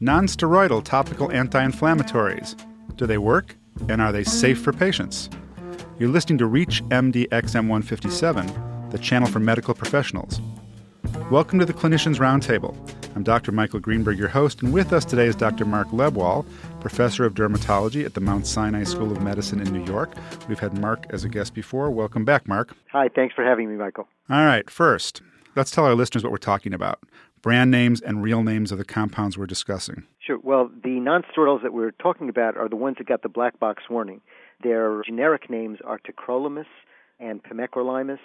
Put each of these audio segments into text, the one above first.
Non-steroidal topical anti-inflammatories. Do they work? And are they safe for patients? You're listening to Reach MD XM157, the channel for medical professionals. Welcome to the Clinicians Roundtable. I'm Dr. Michael Greenberg, your host, and with us today is Dr. Mark Lebwohl, professor of dermatology at the Mount Sinai School of Medicine in New York. We've had Mark as a guest before. Welcome back, Mark. Hi, thanks for having me, Michael. All right, first, let's tell our listeners what we're talking about brand names and real names of the compounds we're discussing. Sure. Well, the nonsteroidals that we're talking about are the ones that got the black box warning. Their generic names are tacrolimus and pimecrolimus.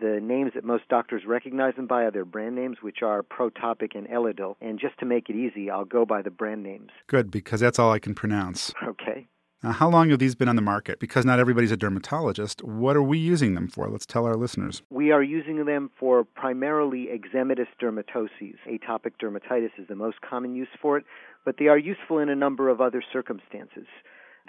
The names that most doctors recognize them by are their brand names, which are Protopic and Elidel. And just to make it easy, I'll go by the brand names. Good, because that's all I can pronounce. Okay. Now, how long have these been on the market? Because not everybody's a dermatologist. What are we using them for? Let's tell our listeners. We are using them for primarily eczematous dermatoses. Atopic dermatitis is the most common use for it, but they are useful in a number of other circumstances.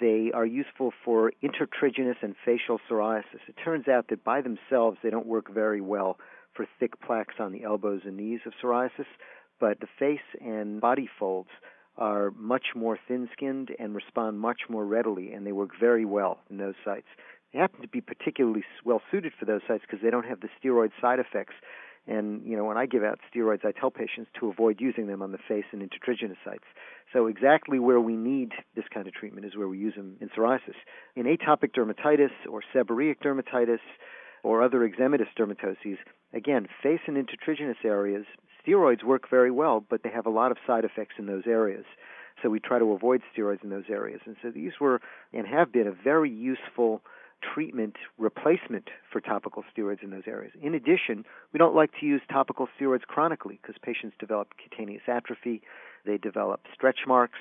They are useful for intertriginous and facial psoriasis. It turns out that by themselves they don't work very well for thick plaques on the elbows and knees of psoriasis, but the face and body folds are much more thin skinned and respond much more readily, and they work very well in those sites. They happen to be particularly well suited for those sites because they don't have the steroid side effects. And, you know, when I give out steroids, I tell patients to avoid using them on the face and intertriginous sites. So, exactly where we need this kind of treatment is where we use them in psoriasis. In atopic dermatitis or seborrheic dermatitis or other eczematous dermatoses, again, face and intertriginous areas, steroids work very well, but they have a lot of side effects in those areas. So we try to avoid steroids in those areas. And so these were and have been a very useful treatment replacement for topical steroids in those areas. In addition, we don't like to use topical steroids chronically because patients develop cutaneous atrophy, they develop stretch marks,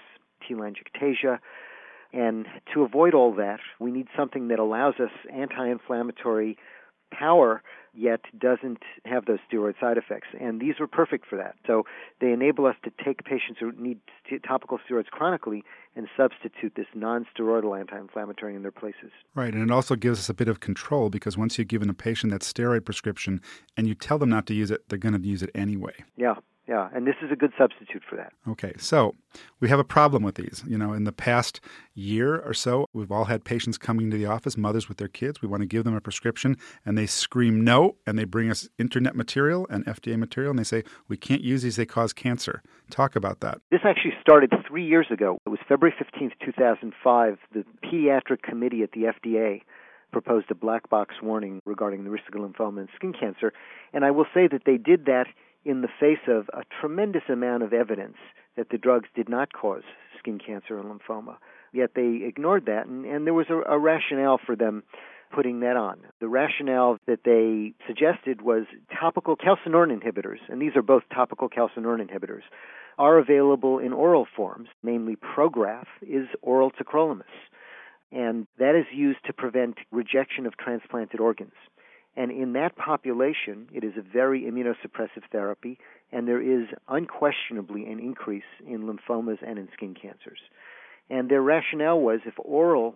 telangiectasia. And to avoid all that, we need something that allows us anti inflammatory power yet doesn't have those steroid side effects. And these were perfect for that. So they enable us to take patients who need topical steroids chronically and substitute this non-steroidal anti-inflammatory in their places. Right, and it also gives us a bit of control because once you've given a patient that steroid prescription and you tell them not to use it, they're going to use it anyway. Yeah, yeah, and this is a good substitute for that. Okay, so we have a problem with these. You know, in the past year or so, we've all had patients coming to the office, mothers with their kids. We want to give them a prescription, and they scream no, and they bring us internet material and FDA material, and they say, we can't use these, they cause cancer. Talk about that. This actually started three years ago. It was February 15th, 2005. The pediatric committee at the FDA proposed a black box warning regarding the risk of lymphoma and skin cancer. And I will say that they did that in the face of a tremendous amount of evidence that the drugs did not cause skin cancer and lymphoma. Yet they ignored that, and, and there was a, a rationale for them putting that on. The rationale that they suggested was topical calcineurin inhibitors, and these are both topical calcineurin inhibitors, are available in oral forms, namely Prograf is oral tacrolimus, and that is used to prevent rejection of transplanted organs. And in that population, it is a very immunosuppressive therapy, and there is unquestionably an increase in lymphomas and in skin cancers. And their rationale was if oral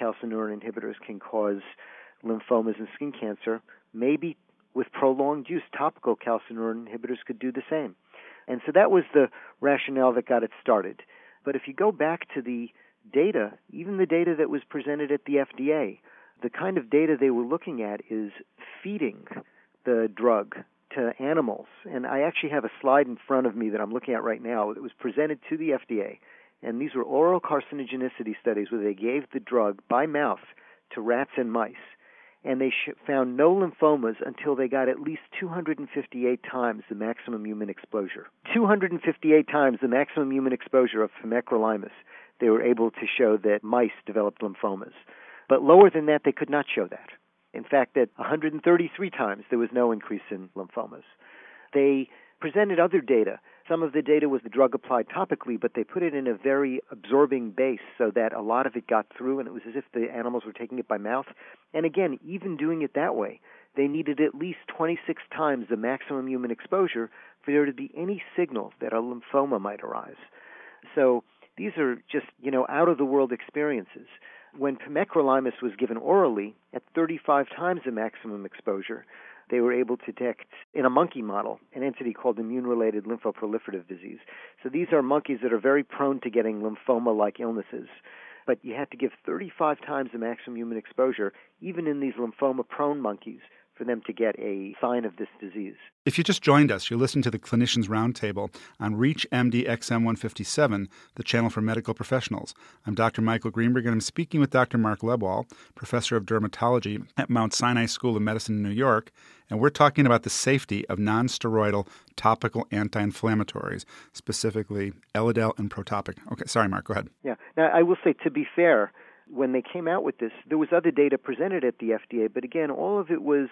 calcineurin inhibitors can cause lymphomas and skin cancer, maybe with prolonged use, topical calcineurin inhibitors could do the same. And so that was the rationale that got it started. But if you go back to the data, even the data that was presented at the FDA, the kind of data they were looking at is feeding the drug to animals. And I actually have a slide in front of me that I'm looking at right now that was presented to the FDA. And these were oral carcinogenicity studies where they gave the drug by mouth to rats and mice. And they sh- found no lymphomas until they got at least 258 times the maximum human exposure. 258 times the maximum human exposure of pimecrolimus. They were able to show that mice developed lymphomas. But lower than that, they could not show that. In fact, at 133 times, there was no increase in lymphomas. They presented other data. Some of the data was the drug applied topically, but they put it in a very absorbing base so that a lot of it got through, and it was as if the animals were taking it by mouth. And again, even doing it that way, they needed at least 26 times the maximum human exposure for there to be any signal that a lymphoma might arise. So these are just, you know, out of the world experiences when pimecrolimus was given orally at 35 times the maximum exposure, they were able to detect in a monkey model an entity called immune related lymphoproliferative disease. So these are monkeys that are very prone to getting lymphoma like illnesses. But you had to give 35 times the maximum human exposure, even in these lymphoma prone monkeys, for them to get a sign of this disease. If you just joined us, you're listening to the Clinicians Roundtable on Reach MD XM 157, the channel for medical professionals. I'm Dr. Michael Greenberg, and I'm speaking with Dr. Mark Lebwohl, professor of dermatology at Mount Sinai School of Medicine in New York, and we're talking about the safety of nonsteroidal topical anti-inflammatories, specifically Elidel and Protopic. Okay, sorry, Mark, go ahead. Yeah. Now, I will say, to be fair, when they came out with this, there was other data presented at the FDA, but again, all of it was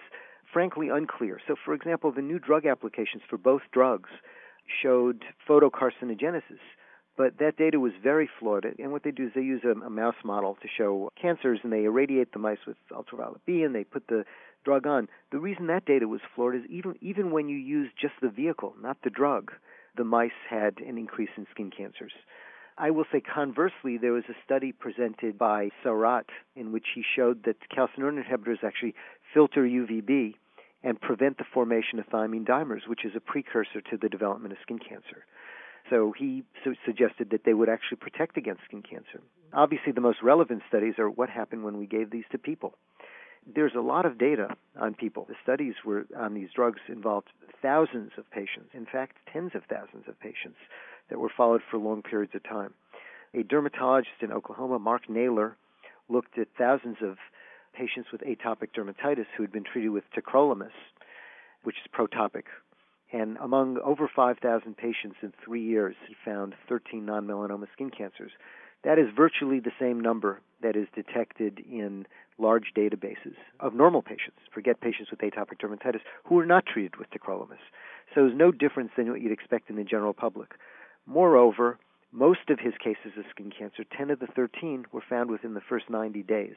frankly unclear. So, for example, the new drug applications for both drugs showed photocarcinogenesis, but that data was very flawed. And what they do is they use a, a mouse model to show cancers, and they irradiate the mice with ultraviolet B, and they put the drug on. The reason that data was flawed is even even when you use just the vehicle, not the drug, the mice had an increase in skin cancers. I will say conversely, there was a study presented by Sarat in which he showed that calcineurin inhibitors actually filter UVB and prevent the formation of thymine dimers, which is a precursor to the development of skin cancer. So he su- suggested that they would actually protect against skin cancer. Obviously, the most relevant studies are what happened when we gave these to people. There's a lot of data on people. The studies were on these drugs involved thousands of patients, in fact, tens of thousands of patients that were followed for long periods of time. A dermatologist in Oklahoma, Mark Naylor, looked at thousands of patients with atopic dermatitis who had been treated with tacrolimus, which is protopic. And among over 5,000 patients in three years, he found 13 non melanoma skin cancers. That is virtually the same number that is detected in large databases of normal patients, forget patients with atopic dermatitis, who are not treated with tacrolimus. So there's no difference than what you'd expect in the general public. Moreover, most of his cases of skin cancer, 10 of the 13, were found within the first 90 days.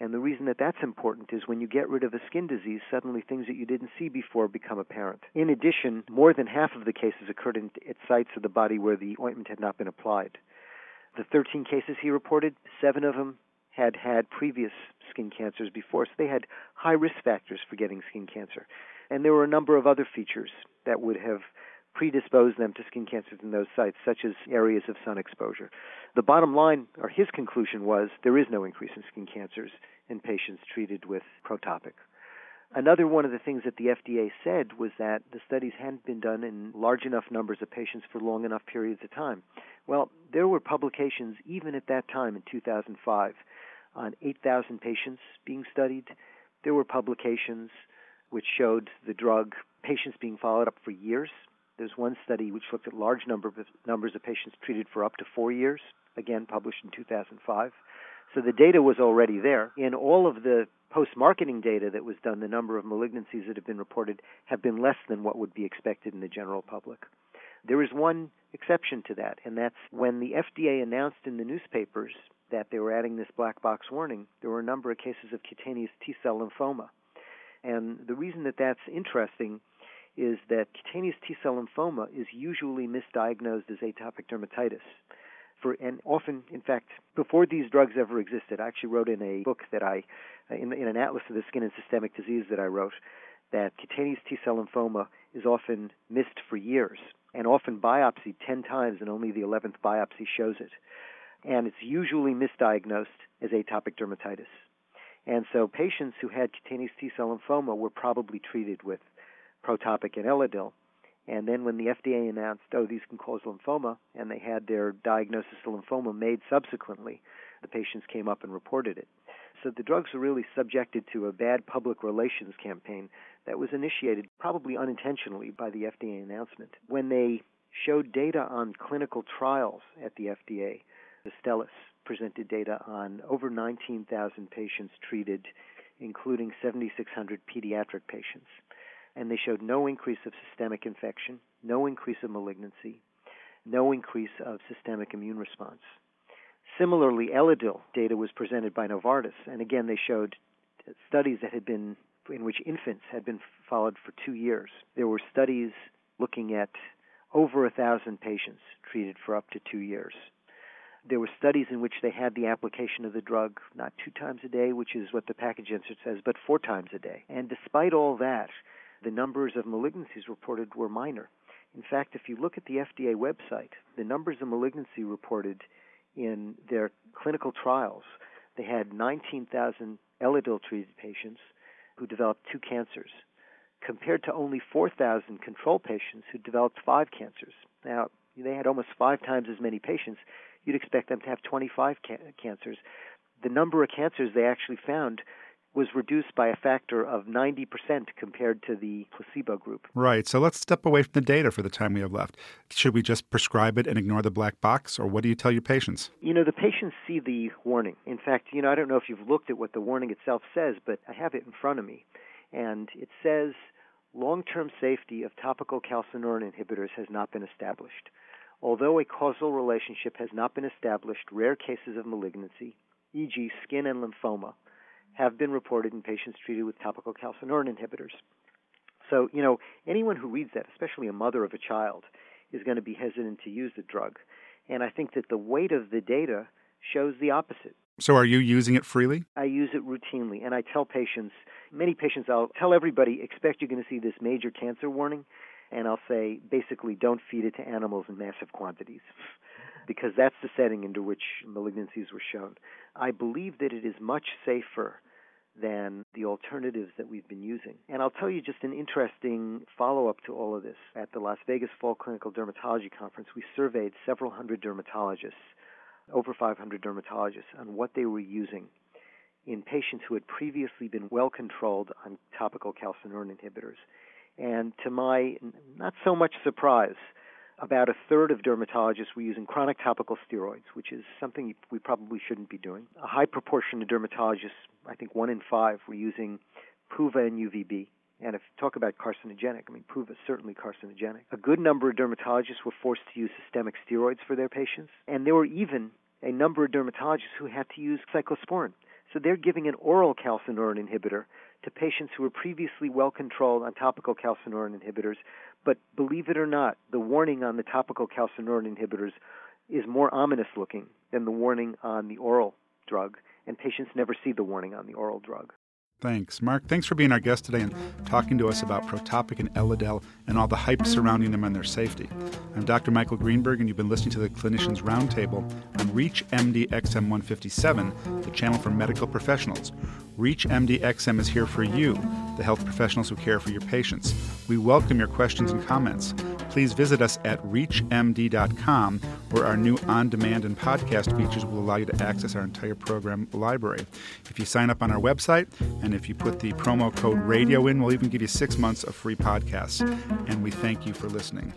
And the reason that that's important is when you get rid of a skin disease, suddenly things that you didn't see before become apparent. In addition, more than half of the cases occurred in, at sites of the body where the ointment had not been applied. The 13 cases he reported, seven of them had had previous skin cancers before, so they had high risk factors for getting skin cancer. And there were a number of other features that would have predispose them to skin cancers in those sites, such as areas of sun exposure. The bottom line, or his conclusion, was there is no increase in skin cancers in patients treated with Protopic. Another one of the things that the FDA said was that the studies hadn't been done in large enough numbers of patients for long enough periods of time. Well, there were publications even at that time in 2005 on 8,000 patients being studied. There were publications which showed the drug patients being followed up for years there's one study which looked at large number of, numbers of patients treated for up to four years, again published in 2005. So the data was already there. In all of the post marketing data that was done, the number of malignancies that have been reported have been less than what would be expected in the general public. There is one exception to that, and that's when the FDA announced in the newspapers that they were adding this black box warning, there were a number of cases of cutaneous T cell lymphoma. And the reason that that's interesting is that cutaneous T cell lymphoma is usually misdiagnosed as atopic dermatitis. For, and often, in fact, before these drugs ever existed, I actually wrote in a book that I, in, in an atlas of the skin and systemic disease that I wrote, that cutaneous T cell lymphoma is often missed for years and often biopsied 10 times and only the 11th biopsy shows it. And it's usually misdiagnosed as atopic dermatitis. And so patients who had cutaneous T cell lymphoma were probably treated with Protopic and Elidel. And then when the FDA announced, oh, these can cause lymphoma, and they had their diagnosis of lymphoma made subsequently, the patients came up and reported it. So the drugs were really subjected to a bad public relations campaign that was initiated probably unintentionally by the FDA announcement. When they showed data on clinical trials at the FDA, Astellas presented data on over 19,000 patients treated, including 7,600 pediatric patients and they showed no increase of systemic infection, no increase of malignancy, no increase of systemic immune response. Similarly, Elidel data was presented by Novartis, and again they showed studies that had been in which infants had been followed for two years. There were studies looking at over a thousand patients treated for up to two years. There were studies in which they had the application of the drug not two times a day, which is what the package insert says, but four times a day. And despite all that, the numbers of malignancies reported were minor. In fact, if you look at the FDA website, the numbers of malignancy reported in their clinical trials, they had 19,000 Elidel treated patients who developed two cancers, compared to only 4,000 control patients who developed five cancers. Now, they had almost five times as many patients. You'd expect them to have 25 ca- cancers. The number of cancers they actually found was reduced by a factor of 90% compared to the placebo group. Right. So let's step away from the data for the time we have left. Should we just prescribe it and ignore the black box, or what do you tell your patients? You know, the patients see the warning. In fact, you know, I don't know if you've looked at what the warning itself says, but I have it in front of me. And it says long term safety of topical calcineurin inhibitors has not been established. Although a causal relationship has not been established, rare cases of malignancy, e.g., skin and lymphoma, have been reported in patients treated with topical calcineurin inhibitors. So, you know, anyone who reads that, especially a mother of a child, is going to be hesitant to use the drug. And I think that the weight of the data shows the opposite. So, are you using it freely? I use it routinely, and I tell patients, many patients, I'll tell everybody, expect you're going to see this major cancer warning, and I'll say, basically, don't feed it to animals in massive quantities. because that's the setting into which malignancies were shown. I believe that it is much safer than the alternatives that we've been using. And I'll tell you just an interesting follow up to all of this. At the Las Vegas Fall Clinical Dermatology Conference, we surveyed several hundred dermatologists, over 500 dermatologists, on what they were using in patients who had previously been well controlled on topical calcineurin inhibitors. And to my not so much surprise, about a third of dermatologists were using chronic topical steroids, which is something we probably shouldn't be doing. A high proportion of dermatologists, I think one in five, were using PUVA and UVB. And if you talk about carcinogenic, I mean, PUVA is certainly carcinogenic. A good number of dermatologists were forced to use systemic steroids for their patients. And there were even a number of dermatologists who had to use cyclosporin. So they're giving an oral calcineurin inhibitor to patients who were previously well controlled on topical calcineurin inhibitors. But believe it or not, the warning on the topical calcineurin inhibitors is more ominous looking than the warning on the oral drug, and patients never see the warning on the oral drug. Thanks. Mark, thanks for being our guest today and talking to us about Protopic and Elidel and all the hype surrounding them and their safety. I'm Dr. Michael Greenberg, and you've been listening to the Clinicians Roundtable on Reach MD XM 157, the channel for medical professionals. Reach MD XM is here for you, the health professionals who care for your patients. We welcome your questions and comments please visit us at reachmd.com, where our new on demand and podcast features will allow you to access our entire program library. If you sign up on our website and if you put the promo code radio in, we'll even give you six months of free podcasts. And we thank you for listening.